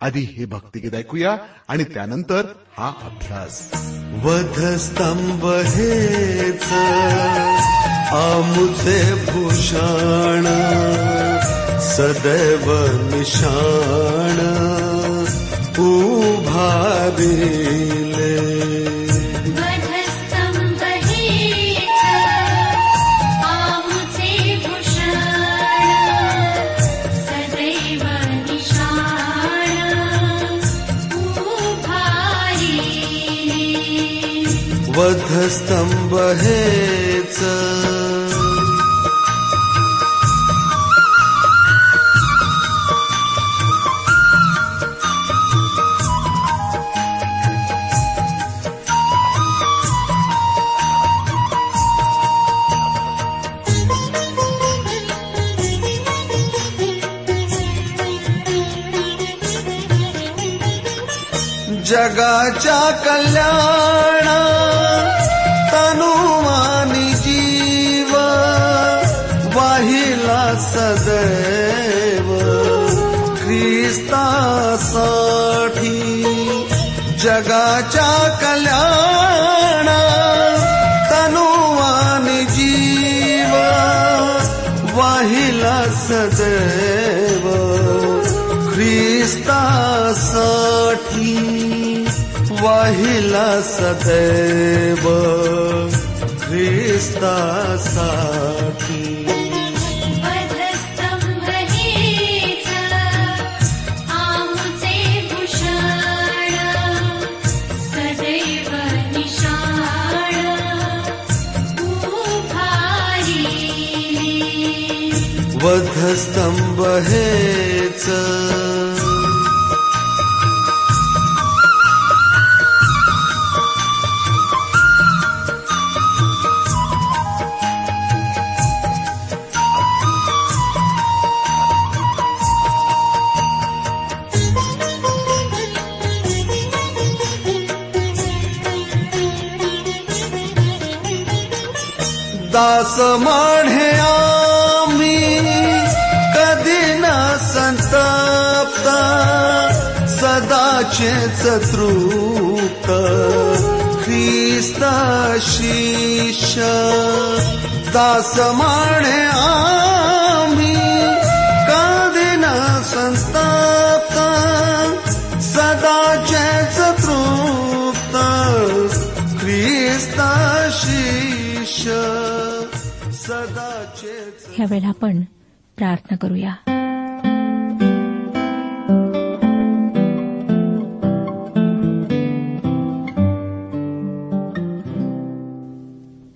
आधी हे भक्तिगीत ऐकूया आणि त्यानंतर हा अभ्यास. वधस्तंभ हेच आमुचे भूषण सदैव निशाण उभारी वधस्तंभ हेच जगाच्या कल्याण तनुमानी जीव वाहिला सदैव. ख्रिस्तासाठी जगाच्या कल्याण तनुवानी जीव वाहिला सदैव. ख्रिस्तासाठी पहिला सदैव ख्रिस्ता साथी वधस्तम्भ वधस्तम्भहे दास माढे आम्ही कधी न संतप्त सदाचेच तृप्त ख्रिस्त शिष्य. दास माढे आम्ही कधी न संतप्त सदाचेच तृप्त ख्रिस्त शिष्य. सदाचेच ह्यावेळेला आपण प्रार्थना करूया.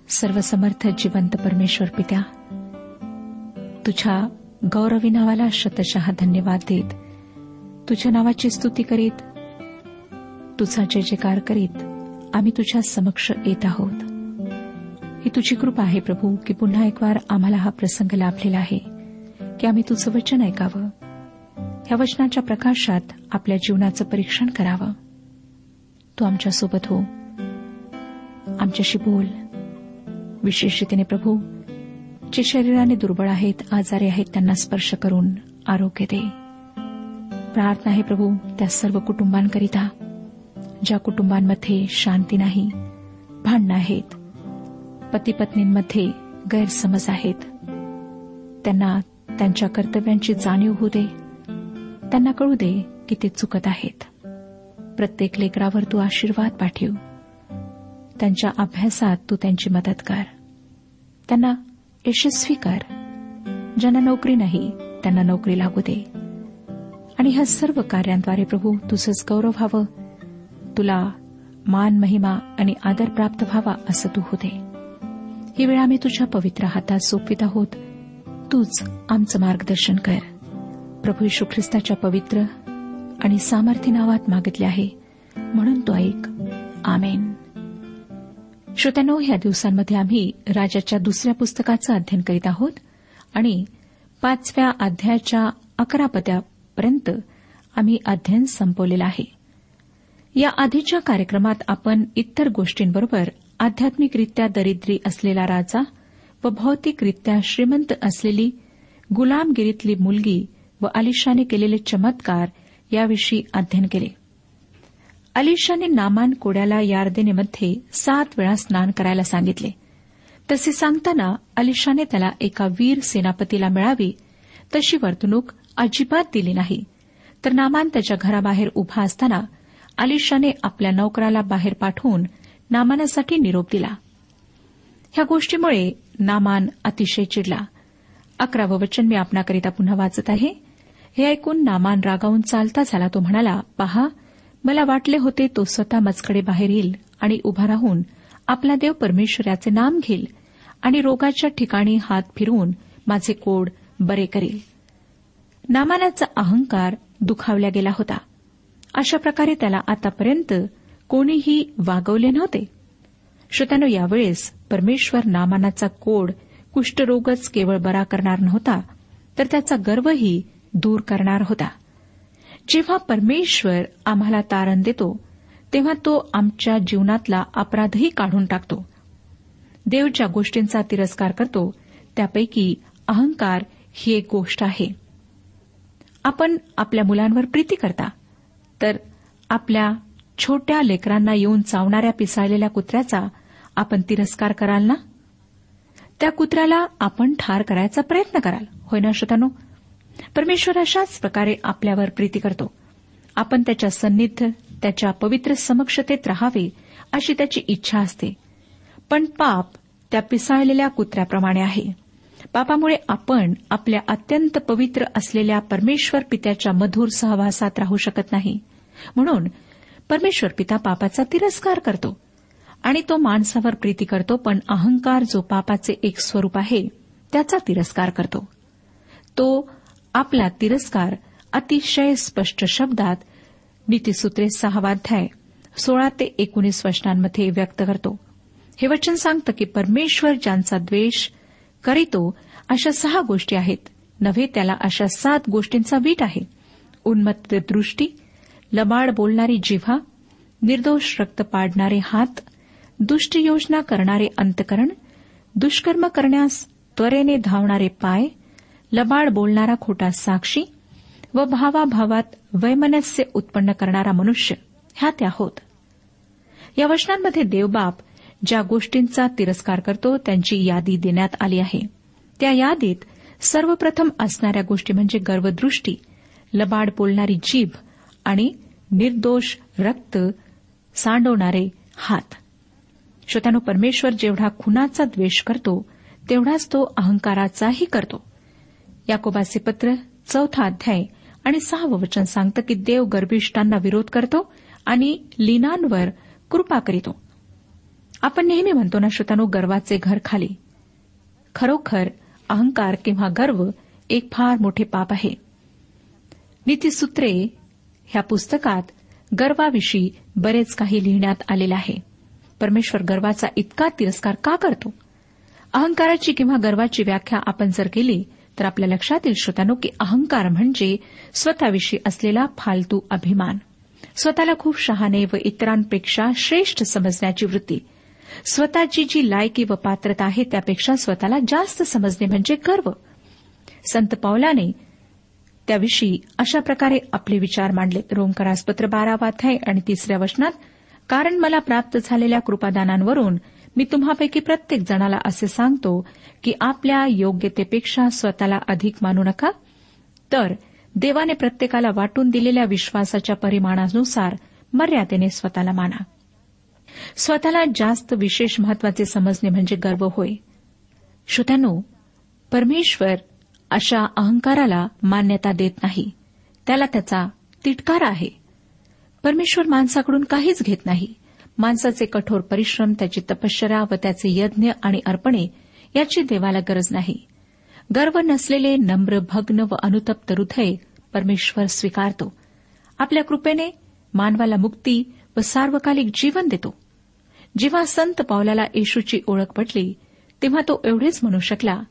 सर्वसमर्थ जिवंत परमेश्वर पित्या तुझ्या गौरवी नावाला शतशः धन्यवाद देत तुझ्या नावाची स्तुती करीत तुझा जय जयकार करीत आम्ही तुझ्या समक्ष येत आहोत. ही तुझी कृपा आहे प्रभू की पुन्हा एक वार आम्हाला हा प्रसंग लाभलेला आहे की आम्ही तुझं वचन ऐकावं. या वचनाच्या प्रकाशात आपल्या जीवनाचं परीक्षण करावं. तू आमच्यासोबत हो. आमच्याशी बोल. विशेष रीतीने प्रभू जे शरीराने दुर्बळ आहेत आजारी आहेत त्यांना स्पर्श करून आरोग्य दे. प्रार्थना आहे प्रभू त्या सर्व कुटुंबांकरिता ज्या कुटुंबांमध्ये शांती नाही भांडणं आहेत पती पत्नींमध्ये गैरसमज आहेत. त्यांना त्यांच्या कर्तव्यांची जाणीव होऊ दे. त्यांना कळू दे की ते चुकत आहेत. प्रत्येक लेकरावर तू आशीर्वाद पाठव. त्यांच्या अभ्यासात तू त्यांची मदत कर. त्यांना यशस्वी कर. ज्यांना नोकरी नाही त्यांना नोकरी लागू दे. आणि ह्या सर्व कार्यांद्वारे प्रभू तुझंच गौरव व्हावं. तुला मान महिमा आणि आदर प्राप्त व्हावा असं तू होते ही वेळ आम्ही तुझ्या पवित्र हातात सोपवित आहोत. तूच आमचं मार्गदर्शन कर. प्रभू यशू ख्रिस्ताच्या पवित्र आणि सामर्थ्य नावात मागितले आहे. म्हणून तो ऐक. आमेन. श्रोत्यानो या दिवसांमध्ये आम्ही राजाच्या दुसऱ्या पुस्तकाचं अध्ययन करीत आहोत आणि पाचव्या अध्यायाच्या अकरा पद्यापर्यंत आम्ही अध्ययन संपवलेलं आहे. या आधीच्या कार्यक्रमात आपण इतर गोष्टींबरोबर आध्यात्मिकरित्या दरिद्री असलेला राजा व भौतिकरित्या श्रीमंत असलेली गुलामगिरीतली मुलगी व अलिशाने केलेले चमत्कार याविषयी अध्ययन केले. अलिशाने नामान कोड्याला यार्देनेमध्ये सात वेळा स्नान करायला सांगितले. तसे सांगताना अलिशाने त्याला एका वीर सेनापतीला मिळावी तशी वर्तणूक अजिबात दिली नाही. तर नामान त्याच्या घराबाहेर उभा असताना अलिशाने आपल्या नोकराला बाहेर पाठवून नामानासाठी निरोप दिला. ह्या गोष्टीमुळे नामान अतिशय चिडला. अकरावं वचन मी आपणाकरिता पुन्हा वाचत आहे. हे ऐकून नामान रागावून चालता झाला. तो म्हणाला पहा मला वाटले होते तो स्वतः मजकडे बाहेर येईल आणि उभा राहून आपला देव परमेश्वराचे नाम घेईल आणि रोगाच्या ठिकाणी हात फिरवून माझे कोड बरे करेल. नामानाचा अहंकार दुखावला गेला होता. अशा प्रकारे त्याला आतापर्यंत कोणीही वागवले नव्हते. श्रोत्यानो यावेळेस परमेश्वर नामानाचा कोड कुष्ठरोगच केवळ बरा करणार नव्हता तर त्याचा गर्वही दूर करणार होता. जेव्हा परमेश्वर आम्हाला तारण देतो तेव्हा तो आमच्या जीवनातला अपराधही काढून टाकतो. देव ज्या गोष्टींचा तिरस्कार करतो त्यापैकी अहंकार ही एक गोष्ट आहे. आपण आपल्या मुलांवर प्रीती करता तर आपल्या छोट्या लेकरांना येऊन चावणाऱ्या पिसाळलेल्या कुत्र्याचा आपण तिरस्कार कराल ना? त्या कुत्र्याला आपण ठार करायचा प्रयत्न कराल. होय ना श्रोतानो? परमेश्वर अशाच प्रकारे आपल्यावर प्रीती करतो. आपण त्याच्या सन्निध त्याच्या पवित्र समक्षतेत राहावे अशी त्याची इच्छा असते. पण पाप त्या पिसाळलेल्या कुत्र्याप्रमाणे आहे. पापामुळे आपण आपल्या अत्यंत पवित्र असलेल्या परमेश्वर पित्याच्या मधुर सहवासात राहू शकत नाही. म्हणून परमेश्वर पिता पापाचा तिरस्कार करतो आणि तो माणसावर प्रीती करतो पण अहंकार जो पापाचे एक स्वरूप आहे त्याचा तिरस्कार करतो. तो आपला तिरस्कार अतिशय स्पष्ट शब्दात नीतीसूत्रे सहावाध्याय सोळा ते एकोणीस वचनांमध्ये व्यक्त करतो. हे वचन सांगतं की परमेश्वर ज्यांचा द्वेष करीतो अशा सहा गोष्टी आहेत. नव्हे त्याला अशा सात गोष्टींचा वीट आहे. उन्मत्त दृष्टी लबाड बोलणारी जिव्हा निर्दोष रक्त पाडणारे हात दुष्ट योजना करणारे अंतकरण दुष्कर्म करण्यास त्वरेने धावणारे पाय लबाड बोलणारा खोटा साक्षी व भावाभावात वैमनस्य उत्पन्न करणारा मनुष्य ह्या त्या होत या वचनांमध्ये देवबाप ज्या गोष्टींचा तिरस्कार करतो त्यांची यादी देण्यात आली आहे. त्या यादीत सर्वप्रथम असणाऱ्या गोष्टी म्हणजे गर्वदृष्टी लबाड बोलणारी जीभ आणि निर्दोष रक्त सांडवणारे हात. श्रोत्यानो परमेश्वर जेवढा खुनाचा द्वेष करतो तेवढाच तो अहंकाराचाही करतो. याकोबाचे पत्र चौथा अध्याय आणि सहावं वचन सांगतं की देव गर्भिष्ठांना विरोध करतो आणि लीनांवर कृपा करीतो. आपण नेहमी म्हणतो ना श्रोतानो गर्वाचे घर खाली. खरोखर अहंकार किंवा गर्व एक फार मोठे पाप आहे. नीतीसूत्रे ह्या पुस्तकात गर्वाविषयी बरेच काही लिहिण्यात आलेलं आहे. परमेश्वर गर्वाचा इतका तिरस्कार का करतो? अहंकाराची किंवा गर्वाची व्याख्या आपण जर केली तर आपल्या लक्षात येईल श्रोतानो की अहंकार म्हणजे स्वतःविषयी असलेला फालतू अभिमान. स्वतःला खूप शहाणे व इतरांपेक्षा श्रेष्ठ समजण्याची वृत्ती. स्वतःची जी लायकी व पात्रता आहे त्यापेक्षा स्वतःला जास्त समजणे म्हणजे गर्व. संत पावलाने त्याविषयी अशा प्रकारे आपले विचार मांडले. रोमकरासपत्र बारावाध्याय आणि तिसऱ्या वचनात कारण मला प्राप्त झालेल्या कृपादानांवरून मी तुम्हापैकी प्रत्येक जणाला असे सांगतो की आपल्या योग्यतेपेक्षा स्वतःला अधिक मानू नका. तर देवाने प्रत्येकाला वाटून दिलेल्या विश्वासाच्या परिमाणानुसार मर्यादेने स्वतःला माना. स्वतःला जास्त विशेष महत्त्वाचे समजणे म्हणजे गर्व होय. श्रोत्यानो परमेश्वर अशा अहंकाराला मान्यता देत नाही. त्याला त्याचा तिटकारा आहे. परमेश्वर माणसाकडून काहीच घेत नाही. माणसाचे कठोर परिश्रम त्याची तपश्चर्या व त्याचे यज्ञ आणि अर्पणे याची देवाला गरज नाही. गर्व नसलेले नम्र भग्न व अनुतप्त हृदय परमेश्वर स्वीकारतो. आपल्या कृपेने मानवाला मुक्ती व सार्वकालिक जीवन देतो. जेव्हा संत पावलाला येशूची ओळख पटली तेव्हा तो एवढेच म्हणू शकला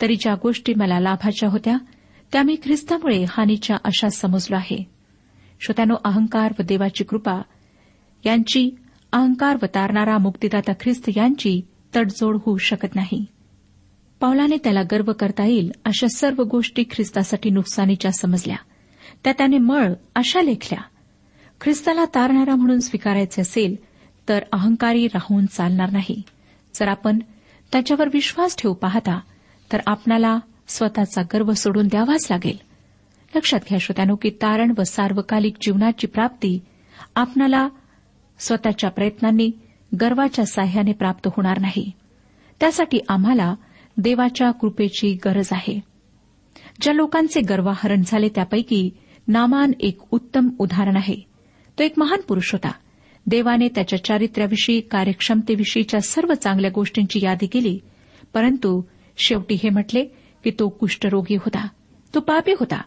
तरी ज्या गोष्टी मला लाभाच्या होत्या त्या मी ख्रिस्तामुळे हानीच्या अशा समजलो आहे. श्रोत्यानो अहंकार व देवाची कृपा यांची अहंकार व तारणारा मुक्तिदाता ख्रिस्त यांची तडजोड होऊ शकत नाही. पावलाने त्याला गर्व करता येईल अशा सर्व गोष्टी ख्रिस्तासाठी नुकसानीच्या समजल्या. त्या त्याने मळ अशा लेखल्या ख्रिस्ताला तारणारा म्हणून स्वीकारायचे असेल तर अहंकारी राहून चालणार नाही. जर आपण त्याच्यावर विश्वास ठेवू पाहता तर आपणाला स्वतःचा गर्व सोडून द्यावाच लागेल. लक्षात घ्या श्रोत्यानो की तारण व सार्वकालिक जीवनाची प्राप्ती आपणाला स्वतःच्या प्रयत्नांनी गर्वाच्या साह्याने प्राप्त होणार नाही. त्यासाठी आम्हाला देवाच्या कृपेची गरज आहे. ज्या लोकांचे गर्वाहरण झाले त्यापैकी नामान एक उत्तम उदाहरण आहे. तो एक महान पुरुष होता. देवाने त्याच्या चारित्र्याविषयी कार्यक्षमतेविषयीच्या सर्व चांगल्या गोष्टींची यादी केली परंतु शेवटी हे म्हटले की तो कुष्ठरोगी होता. तो पापी होता.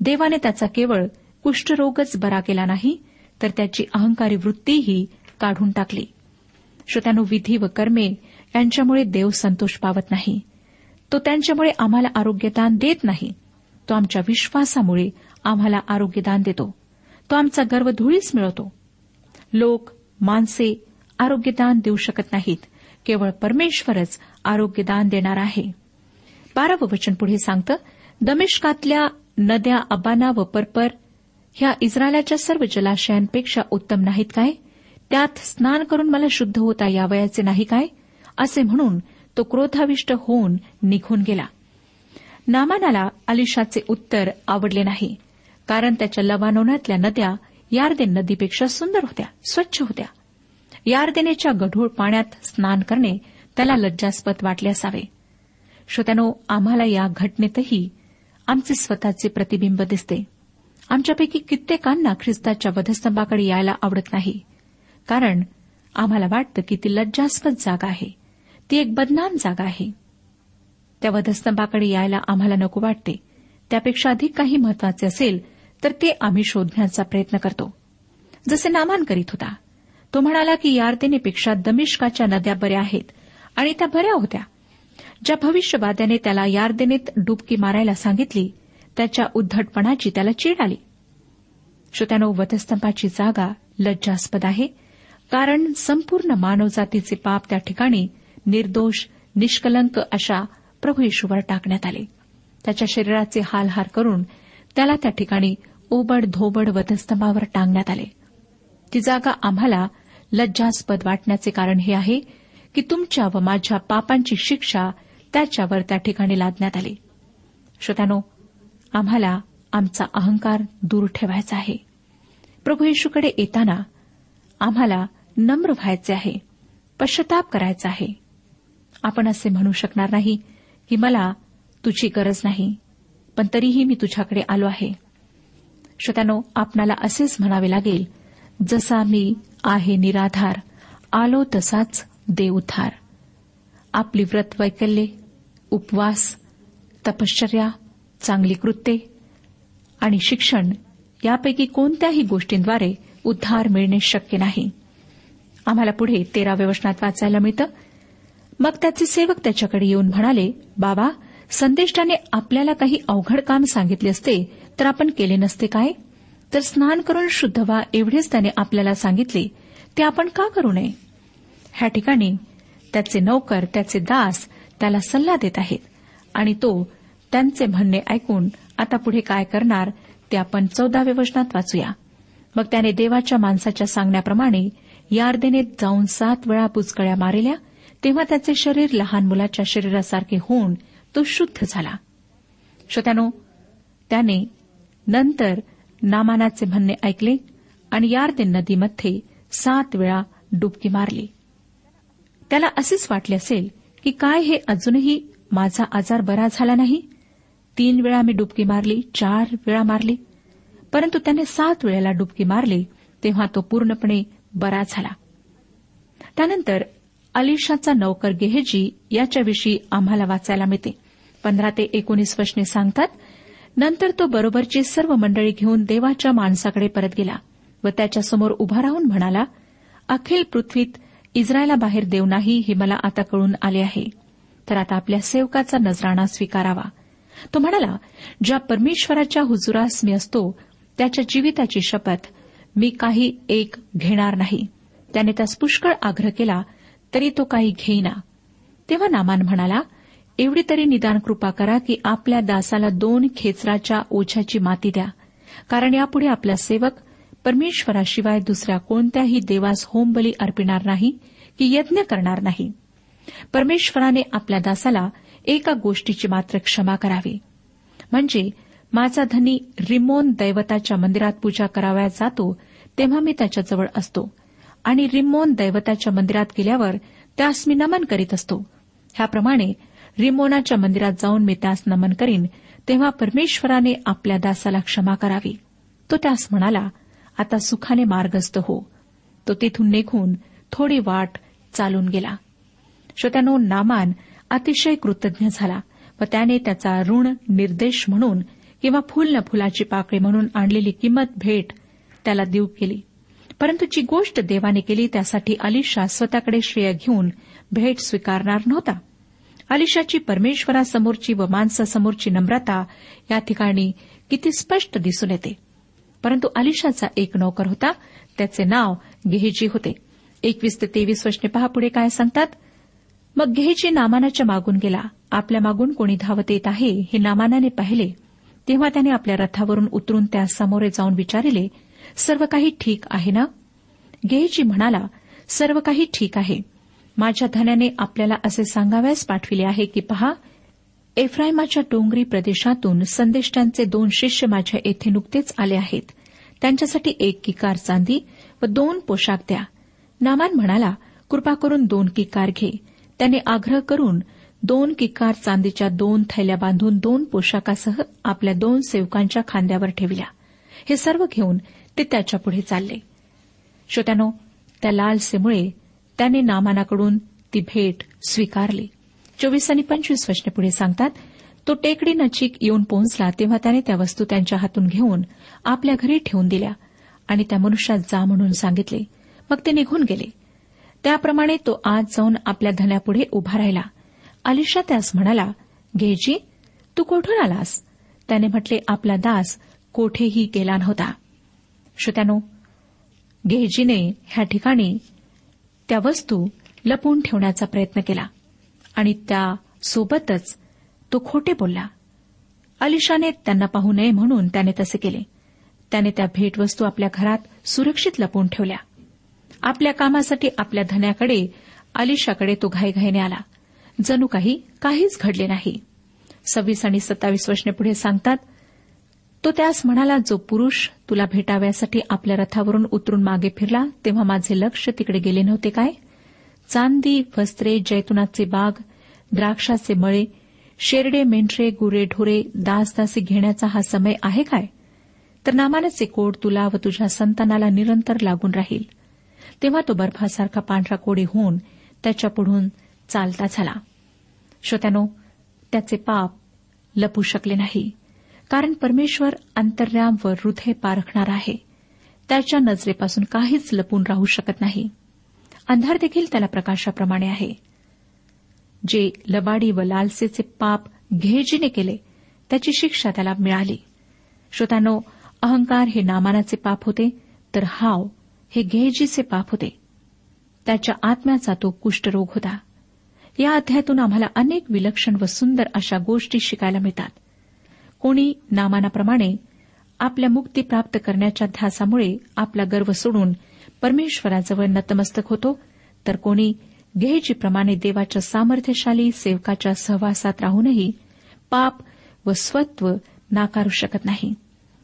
देवाने त्याचा केवळ कुष्ठरोगच बरा केला नाही तर त्याची अहंकारी वृत्तीही काढून टाकली. श्रोत्यानो विधी व कर्मे यांच्यामुळे देव संतोष पावत नाही. तो त्यांच्यामुळे आम्हाला आरोग्यदान देत नाही. तो आमच्या विश्वासामुळे आम्हाला आरोग्यदान देतो. तो आमचा गर्व धुळीस मिळवतो. लोक माणसे आरोग्यदान देऊ शकत नाहीत. केवळ परमेश्वरच आरोग्यदान देणार आहे. बारावं वचन पुढे सांगतं दमिष्कातल्या नद्या अबाना व परपर ह्या इस्रायलाच्या सर्व जलाशयांपेक्षा उत्तम नाहीत काय? त्यात स्नान करून मला शुद्ध होता यावयाचे नाही काय? असे म्हणून तो क्रोधाविष्ट होऊन निघून गेला. नामानाला अलिशाचे उत्तर आवडले नाही कारण त्याच्या लवानोनातल्या नद्या यार्देन नदीपेक्षा सुंदर होत्या स्वच्छ होत्या. यार्देनेच्या गढूळ पाण्यात स्नान करणे त्याला लज्जास्पद वाटले असावे. श्रोत्यानो आम्हाला या घटनेतही आमचे स्वतःचे प्रतिबिंब दिसते. आमच्यापैकी कित्येकांना ख्रिस्ताच्या वधस्तंभाकडे यायला आवडत नाही. कारण आम्हाला वाटतं की ती लज्जास्पद जागा आहे. ती एक बदनाम जागा आहे. त्या वधस्तंभाकडे यायला आम्हाला नको वाटते. त्यापेक्षा अधिक काही महत्त्वाचे असेल तर ते आम्ही शोधण्याचा प्रयत्न करतो. जसे नामान करीत होता. तो म्हणाला की यार्देनेपेक्षा दमिष्काच्या नद्या बऱ्या आहेत. आणि त्या बऱ्या होत्या. ज्या भविष्यवाद्याने त्याला यार्देनेत डुबकी मारायला सांगितली त्याच्या उद्धटपणाची त्याला चीड आली. श्रोत्यानो वधस्तंभाची जागा लज्जास्पद आहे कारण संपूर्ण मानवजातीचे पाप त्या ठिकाणी निर्दोष निष्कलंक अशा प्रभू येशूवर टाकण्यात आले. त्याच्या शरीराचे हालहार करून त्याला त्या ठिकाणी ओबड धोबड वधस्तंभावर टांगण्यात आले. ती जागा आम्हाला लज्जास्पद वाटण्याचे कारण हे आहे की तुमच्या व माझ्या पापांची शिक्षा त्याच्यावर त्या ठिकाणी लादण्यात आली. श्रोत्यानो आम्हाला आमचा अहंकार दूर ठेवायचा आहे. प्रभू येशूकडे येताना आम्हाला नम्र व्हायचे आहे पश्चाताप करायचा आहे. आपण असे म्हणू शकणार नाही की मला तुझी गरज नाही पण तरीही मी तुझ्याकडे आलो आहे. श्रोत्यानो आपणाला असेच म्हणावे लागेल जसा मी आहे निराधार आलो तसाच दे उद्धार. आपली व्रत वैकल्ये उपवास तपश्चर्या चांगली कृत्ये आणि शिक्षण यापैकी कोणत्याही गोष्टींद्वारे उद्धार मिळणे शक्य नाही. आम्हाला पुढे तेराव्या वचनात वाचायला मिळतं. मग त्याचे सेवक त्याच्याकडे येऊन म्हणाले बाबा संदेष्टाने आपल्याला काही अवघड काम सांगितले असते तर आपण केले नसते काय? तर स्नान करून शुद्ध व्हा एवढेच त्याने आपल्याला सांगितले ते आपण का करू नये? ह्या ठिकाणी त्याचे नौकर त्याचे दास त्याला सल्ला देत आहेत. आणि तो त्यांचे म्हणणे ऐकून आता पुढे काय करणार ते आपण चौदाव्या वचनात वाचूया. मग त्याने देवाच्या माणसाच्या सांगण्याप्रमाणे यार्देनेत जाऊन सात वेळा पुचकळ्या मारल्या तेव्हा त्याचे शरीर लहान मुलाच्या शरीरासारखे होऊन तो शुद्ध झाला. श्रोत्यानो त्याने नंतर नामानाचे म्हणणे ऐकले आणि यार्देन नदीमध्ये सात वेळा डुबकी मारली. त्याला असेच वाटले असेल की काय हे अजूनही माझा आजार बरा झाला नाही? तीन वेळा मी डुबकी मारली चार वेळा मारली. परंतु त्याने सात वेळेला डुबकी मारली तेव्हा तो पूर्णपणे बरा झाला. त्यानंतर अलिशाचा नौकर गेहेजी याच्याविषयी आम्हाला वाचायला मिळते. पंधरा ते एकोणीस वचने सांगतात. नंतर तो बरोबरची सर्व मंडळी घेऊन देवाच्या माणसाकडे परत गेला व त्याच्यासमोर उभा राहून म्हणाला अखिल पृथ्वीत इस्रायलाबाहेर देव नाही हे मला आता कळून आले आहे. तर आता आपल्या सेवकाचा नजराणा स्वीकारावा. तो म्हणाला ज्या परमेश्वराच्या हुजुरास मी असतो त्याच्या जीविताची शपथ मी काही एक घेणार नाही. त्याने त्यास पुष्कळ आग्रह केला तरी तो काही घेईना. तेव्हा नामान म्हणाला एवढी तरी निदान कृपा करा की आपल्या दासाला दोन खेचराच्या ओछ्याची माती द्या कारण यापुढे आपला सेवक परमेश्वराशिवाय दुसऱ्या कोणत्याही देवास होमबली अर्पिणार नाही की यज्ञ करणार नाही. परमेश्वराने आपल्या दासाला एका गोष्टीची मात्र क्षमा करावी. म्हणजे माझा धनी रिमोन दैवताच्या मंदिरात पूजा करावया जातो तेव्हा मी त्याच्याजवळ असतो. आणि रिमोन दैवताच्या मंदिरात गेल्यावर त्यास मी नमन करीत असतो. ह्याप्रमाणे रिमोनाच्या मंदिरात जाऊन मी त्यास नमन करीन तेव्हा परमेश्वराने आपल्या दासाला क्षमा करावी. तो त्यास म्हणाला आता सुखाने मार्गस्थ हो. तो तिथून निघून थोडी वाट चालून गेला. श्रोत्यानो नामान अतिशय कृतज्ञ झाला व त्याने त्याचा ऋण निर्देश म्हणून किंवा फुल न फुलाची पाकळी म्हणून आणलेली किंमत भेट त्याला देऊ केली. परंतु जी गोष्ट देवाने केली त्यासाठी अलिशा स्वतःकडे श्रेय घेऊन भेट स्वीकारणार नव्हता. अलिशाची परमेश्वरासमोरची व माणसासमोरची नम्रता या ठिकाणी किती स्पष्ट दिसून येते. परंतु अलिशाचा एक नौकर होता. त्याचे नाव गेहेजी होते. एकवीस ते तेवीस वर्षने पहा पुढे काय सांगतात. मग गेहेजी नामानाच्या मागून गेला. आपल्या मागून कोणी धावत येत आहे हे नामानाने पाहिले. तेव्हा त्याने आपल्या रथावरून उतरून त्या सामोरे जाऊन विचारले सर्व काही ठीक आहे ना? गेहेजी म्हणाला सर्व काही ठीक आहे. माझ्या धन्याने आपल्याला असे सांगाव्यास पाठविले आहे की पहा एफ्रायमाच्या डोंगरी प्रदेशातून संदेष्टांचे दोन शिष्य माझ्या येथे नुकतेच आले आहेत. त्यांच्यासाठी एक किकार चांदी व दोन पोशाख द्या. नामान म्हणाला कृपा करून दोन किकार घे. त्याने आग्रह करून दोन किकार चांदीच्या दोन थैल्या बांधून दोन पोशाखासह आपल्या दोन सेवकांच्या खांद्यावर ठेवल्या. हे सर्व घेऊन ते त्याच्यापुढे चालले. श्रोत्यानो त्या लालसेमुळे त्याने नामानाकडून ती भेट स्वीकारली. चोवीस आणि पंचवीस वर्षने पुढे सांगतात. तो टेकडी नचिक येऊन पोहोचला तेव्हा त्याने त्या वस्तू त्यांच्या हातून घेऊन आपल्या घरी ठेवून दिल्या. आणि त्या मनुष्यात जा म्हणून सांगितले. मग ते निघून गेले. त्याप्रमाणे तो आज जाऊन आपल्या धन्यापुढे उभा राहिला. अलिशा त्यास म्हणाला घेजी तू कोठून आलास? त्याने म्हटले आपला दास कोठेही गेला नव्हता. श्रोत्यानो घेजीने ह्या ठिकाणी त्या वस्तू लपवून ठेवण्याचा प्रयत्न केला. आणि त्या सोबतच तो खोटे बोलला. अलिशाने त्यांना पाहू नये म्हणून त्याने तसे केले. त्याने त्या भेटवस्तू आपल्या घरात सुरक्षित लपवून ठेवल्या. आपल्या कामासाठी आपल्या धन्याकडे अलिशाकडे तो घाईघाईने आला. जणू काही काहीच घडले नाही. सव्वीस आणि सत्तावीस वर्षने पुढे सांगतात तो त्यास म्हणाला जो पुरुष तुला भेटाव्यासाठी आपल्या रथावरून उतरून मागे फिरला तेव्हा माझे लक्ष तिकडे गेले नव्हते काय? चांदी वस्त्रे जैतुनाचे बाग द्राक्षाचे मळे शेरडे मेंढरे गुरे ढोरे दासदासी घेण्याचा हा समय आहे काय? तर नामानाचे कोड तुला व तुझ्या संतानाला निरंतर लागून राहील. तेव्हा तो बर्फासारखा पांढरा कोडे होऊन त्याच्या पुढून चालता झाला. श्रोत्यानो त्याचे पाप लपू शकले नाही कारण परमेश्वर अंतर्याम व हृदय पारखणार आहे. त्याच्या नजरेपासून काहीच लपून राहू शकत नाही. अंधार देखील त्याला प्रकाशाप्रमाणे आहे. जे लबाडी व लालसेचे पाप घेजीने केले त्याची शिक्षा त्याला मिळाली. श्रोतांनो अहंकार हे नामानाचे पाप होते तर हाव हे घेजीचे पाप होते. त्याच्या आत्म्याचा तो कुष्ठरोग होता. या अध्यायातून आम्हाला अनेक विलक्षण व सुंदर अशा गोष्टी शिकायला मिळतात. कोणी नामानाप्रमाणे आपल्या मुक्ती प्राप्त करण्याच्या ध्यासामुळे आपला गर्व सोडून परमेश्वराजवळ नतमस्तक होतो तर कोणी गेहजीप्रमाणे देवाच्या सामर्थ्यशाली सेवकाच्या सहवासात राहूनही पाप व स्वत्व नाकारू शकत नाही.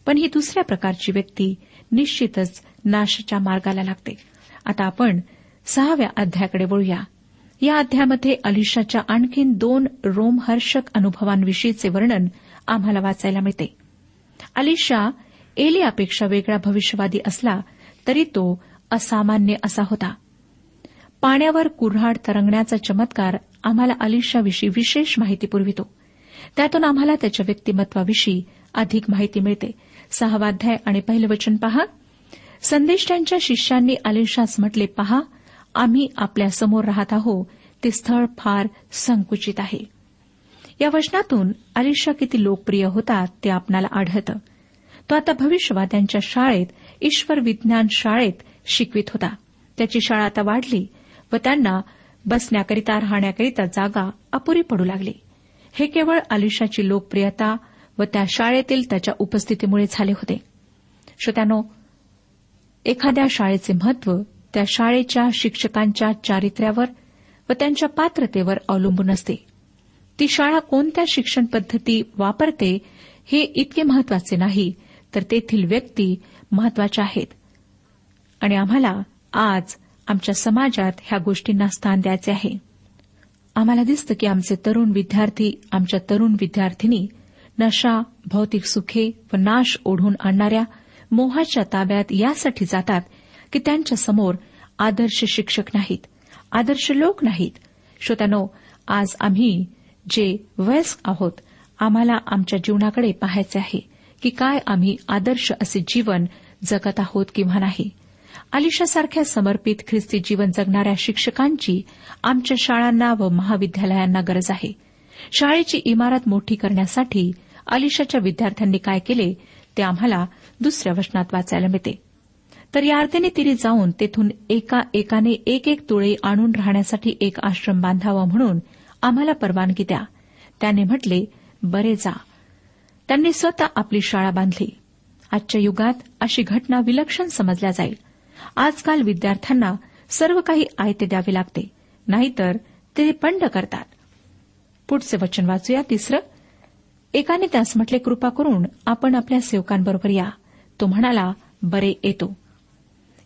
पण ही दुसऱ्या प्रकारची व्यक्ती निश्चितच नाशाच्या मार्गाला लागते. आता आपण सहाव्या अध्यायाकडे वळूया. या अध्यायामध्ये अलिशाच्या आणखीन दोन रोमहर्षक अनुभवांविषयीचे वर्णन आम्हाला वाचायला मिळते. अलिशा एलियापेक्षा वेगळा भविष्यवादी असला तरी तो असामान्य असा होता. पाण्यावर कुऱ्हाड तरंगण्याचा चमत्कार आम्हाला अलिशाविषयी विशेष माहिती पुरवितो. त्यातून आम्हाला त्याच्या व्यक्तिमत्वाविषयी अधिक माहिती मिळते. सहावाध्याय आणि पहिलं वचन पहा. संदेष्टांच्या शिष्यांनी अलिशास म्हटले पहा आम्ही आपल्यासमोर राहत आहो. ते स्थळ फार संकुचित आहे. या वचनातून अलिशा किती लोकप्रिय होता ते आपणाला आढळतं. तो आता भविष्यवाद्यांच्या शाळेत ईश्वर विज्ञान शाळेत शिकवित होता. त्याची शाळा आता वाढली व त्यांना बसण्याकरिता राहण्याकरिता जागा अपुरी पडू लागली. हे केवळ आलिशाची लोकप्रियता व त्या शाळेतील त्याच्या उपस्थितीमुळे झाले होते. श्रोत्यानो एखाद्या शाळेचे महत्त्व त्या शाळेच्या शिक्षकांच्या चारित्र्यावर व त्यांच्या पात्रतेवर अवलंबून असते. ती शाळा कोणत्या शिक्षण पद्धती वापरते हे इतके महत्त्वाचे नाही तर तेथील व्यक्ती महत्त्वाच्या आहेत. आणि आम्हाला आज आमच्या समाजात ह्या गोष्टींना स्थान द्यायचे आहे. आम्हाला दिसतं की आमचे तरुण विद्यार्थी आमच्या तरुण विद्यार्थिनी नशा भौतिक सुखे व नाश ओढून आणणाऱ्या मोहाच्या ताब्यात यासाठी जातात की त्यांच्यासमोर आदर्श शिक्षक नाहीत आदर्श लोक नाहीत. श्रोत्यानो आज आम्ही जे वयस्क आहोत आम्हाला आमच्या जीवनाकडे पाहायचे आहे की काय आम्ही आदर्श असे जीवन जगत आहोत किंवा नाही. अलिशासारख्या समर्पित ख्रिस्ती जीवन जगणाऱ्या शिक्षकांची आमच्या शाळांना व महाविद्यालयांना गरज आहे. शाळेची इमारत मोठी करण्यासाठी अलिशाच्या विद्यार्थ्यांनी काय केले ते आम्हाला दुसऱ्या वचनात वाचायला मिळते. तर या अर्थेने तिने जाऊन तेथून एका एकाने एक एक तुळे आणून राहण्यासाठी एक आश्रम बांधावा म्हणून आम्हाला परवानगी द्या. त्याने म्हटले बरे जा. त्यांनी स्वतः आपली शाळा बांधली. आजच्या युगात अशी घटना विलक्षण समजल्या जाईल. आजकाल विद्यार्थ्यांना सर्व काही आयते द्यावे लागते. नाहीतर ते पंड करतात. पुढचे वचन वाचूया. तिसरं एकाने त्यास म्हटले कृपा करून आपण आपल्या सेवकांबरोबर या. तो म्हणाला बरे येतो.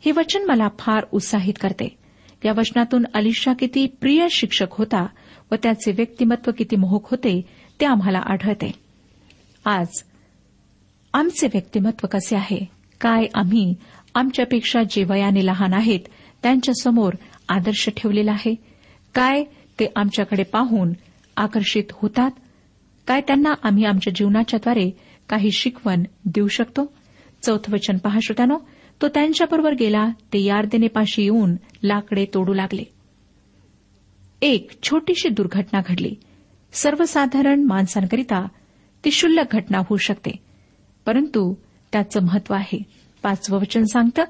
हे वचन मला फार उत्साहित करते. या वचनातून अलिशा किती प्रिय शिक्षक होता व त्याचे व्यक्तिमत्व किती मोहक होते ते आम्हाला आढळते. आज आमचे व्यक्तिमत्व कसे आहे? काय आम्ही आमच्यापेक्षा जे वयाने लहान आहेत त्यांच्यासमोर आदर्श ठेवलेला आहे. काय ते आमच्याकडे पाहून आकर्षित होतात? काय त्यांना आम्ही आमच्या जीवनाच्याद्वारे काही शिकवण देऊ शकतो? चौथं वचन पहा श्रोत्यानो. तो त्यांच्याबरोबर गेला ते यार्देनेपाशी येऊन लाकडे तोडू लागले. एक छोटीशी दुर्घटना घडली. सर्वसाधारण माणसांकरिता ती शुल्लक घटना होऊ शकते परंतु त्याचं महत्त्व आहे. पाचवं वचन सांगतं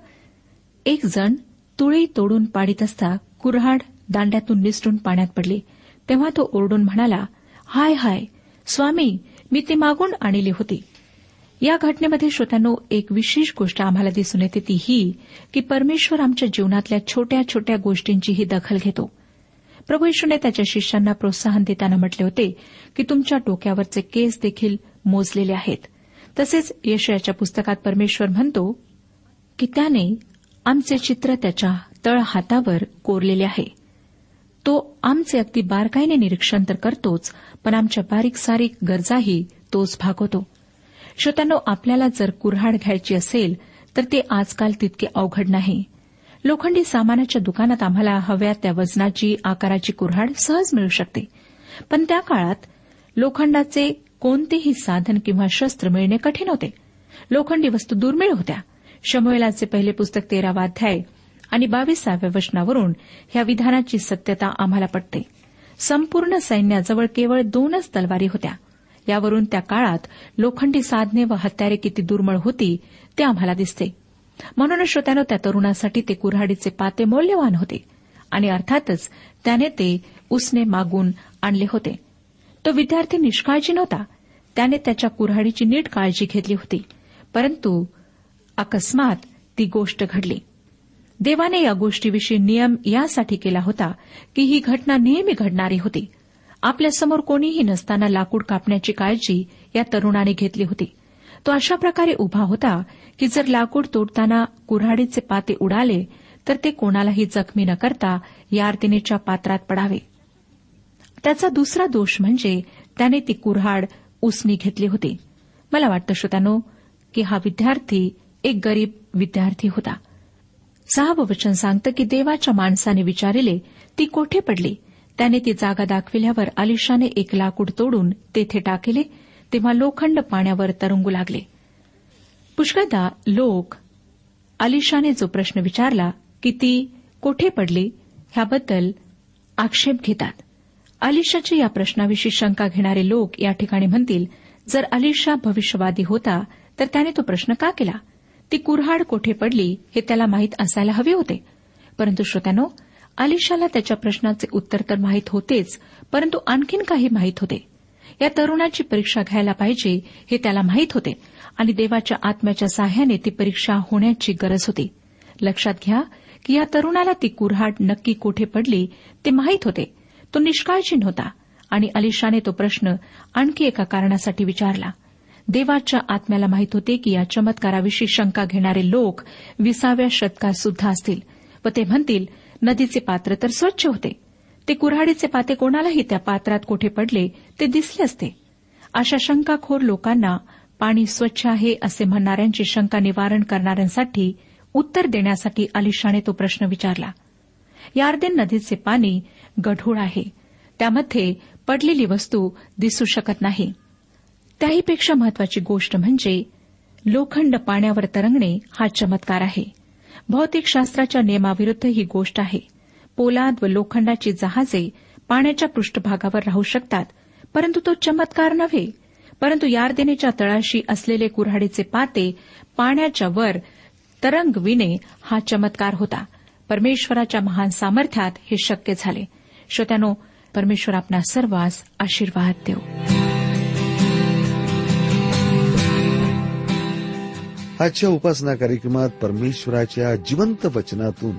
एक जण तुळी तोडून पाडीत असता कुऱ्हाड दांड्यातून निसटून पाण्यात पडली. तेव्हा तो ओरडून म्हणाला हाय हाय स्वामी मी ते मागून आणली होती. या घटनेमध्ये श्रोत्यांनो एक विशेष गोष्ट आम्हाला दिसून येते ती ही की परमेश्वर आमच्या जीवनातल्या छोट्या छोट्या गोष्टींचीही दखल घेतो. प्रभू येशूने त्याच्या शिष्यांना प्रोत्साहन देताना म्हटले होते की तुमच्या डोक्यावरचे केस देखील मोजलेले आहेत. तसेच यशयाच्या पुस्तकात परमेश्वर म्हणतो की त्याने आमचे चित्र त्याच्या तळहातावर कोरलेले आहे. तो आमचे अगदी बारकाईने निरीक्षण तर करतोच पण आमच्या बारीक सारीक गरजाही तोच भागवतो श्रोत्यानो आपल्याला जर कुऱ्हाड घ्यायची असेल तर ते आजकाल तितके अवघड नाही. लोखंडी सामानाच्या दुकानात आम्हाला हव्या त्या वजनाची आकाराची कुऱ्हाड सहज मिळू शकते. पण त्या काळात लोखंडाचे कोणतेही साधन किंवा शस्त्र मिळणे कठीण होते. लोखंडी वस्तू दुर्मिळ होत्या. शमुएलाचे पहिले पुस्तक तेरावा अध्याय आणि बावीसाव्या वचनावरून ह्या विधानाची सत्यता आम्हाला पटते. संपूर्ण सैन्याजवळ केवळ दोनच तलवारी होत्या. यावरून त्या काळात लोखंडी साधने व हत्यारे किती दुर्मिळ होती ते आम्हाला दिसते. म्हणूनच श्रोत्यानं त्या तरुणासाठी ते कुऱ्हाडीचे पाते मौल्यवान होते आणि अर्थातच त्याने ते उसने मागून आणले होते. तो विद्यार्थी निष्काळजी नव्हता. त्याने त्याच्या कुऱ्हाडीची नीट काळजी घेतली होती. परंतु अकस्मात ती गोष्ट घडली. देवाने या गोष्टीविषयी नियम यासाठी केला होता की ही घटना नेहमी घडणारी होती. आपल्यासमोर कोणीही नसताना लाकूड कापण्याची काळजी या तरुणाने घेतली होती. तो अशा प्रकारे उभा होता की जर लाकूड तोडताना कुऱ्हाडीचे पाते उडाले तर ते कोणालाही जखमी न करता या आरतीनेच्या पात्रात पडावे. त्याचा दुसरा दोष म्हणजे त्याने ती कुऱ्हाड उसनी घेतली होती. मला वाटतं श्रोत्यानो की हा विद्यार्थी एक गरीब विद्यार्थी होता. सहावं वचन सांगतं की देवाच्या माणसाने विचारिले ती कोठे पडली? त्याने ती जागा दाखविल्यावर अलिशाने एक लाकूड तोडून तेथे टाकले तेव्हा लोखंड पाण्यावर तरंगू लागले. पुष्कळदा लोक अलिशाने जो प्रश्न विचारला की ती कोठे पडली ह्याबद्दल आक्षेप घेतात. अलिशाच्या या प्रश्नाविषयी शंका घेणारे लोक या ठिकाणी म्हणतील जर अलिशा भविष्यवादी होता तर त्याने तो प्रश्न का केला? ती कुऱ्हाड कोठे पडली हे त्याला माहीत असायला हवे होते. परंतु श्रोत्यानो अलिशाला त्याच्या प्रश्नाचे उत्तर तर माहीत होतेच परंतु आणखीन काही माहीत होते. या तरुणाची परीक्षा घ्यायला पाहिजे हे त्याला माहीत होते आणि देवाच्या आत्म्याच्या साह्याने ती परीक्षा होण्याची गरज होती. लक्षात घ्या की या तरुणाला ती कुऱ्हाड नक्की कोठे पडली ते माहीत होते. तो निष्काळजीन होता आणि अलिशाने तो प्रश्न आणखी एका कारणासाठी विचारला. देवाच्या आत्म्याला माहीत होते की या चमत्काराविषयी शंका घेणारे लोक विसाव्या शतकात सुद्धा असतील व ते म्हणतील नदीचे पात्र तर स्वच्छ होते. ते कुऱ्हाडीचे पाते कोणालाही त्या पात्रात कोठे पडले ते दिसले असते. अशा शंकाखोर लोकांना पाणी स्वच्छ आहे असे म्हणणाऱ्यांची शंका निवारण करणाऱ्यांसाठी उत्तर देण्यासाठी अलिशाने तो प्रश्न विचारला. यार्देन नदीचे पाणी गढूळ आहे. त्यामध्ये पडलेली वस्तू दिसू शकत नाही. त्याहीपेक्षा महत्वाची गोष्ट म्हणजे लोखंड पाण्यावर तरंगणे हा चमत्कार आहे. भौतिकशास्त्राच्या नियमाविरुद्ध ही गोष्ट आहे. पोलाद व लोखंडाची जहाजे पाण्याच्या पृष्ठभागावर राहू शकतात परंतु तो चमत्कार नव्हे. परंतु यार्देनेच्या तळाशी असलेले कुऱ्हाडीचे पाते पाण्याच्या वर तरंगविणे हा चमत्कार होता. परमेश्वराच्या महान सामर्थ्यात हे शक्य झाले. श्रोत्यानो परमेश्वर आपणा सर्वांस आशीर्वाद देऊ. आजच्या उपासना कार्यक्रमात परमेश्वराच्या जिवंत वचनातून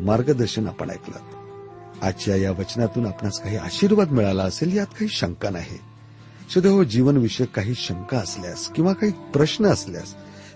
मार्गदर्शन आपण ऐकलं. आजच्या या वचनातून आपणास काही आशीर्वाद मिळाला असेल यात काही शंका नाही. सदैव हो जीवनविषयक काही शंका असल्यास किंवा काही प्रश्न असल्यास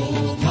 Lord.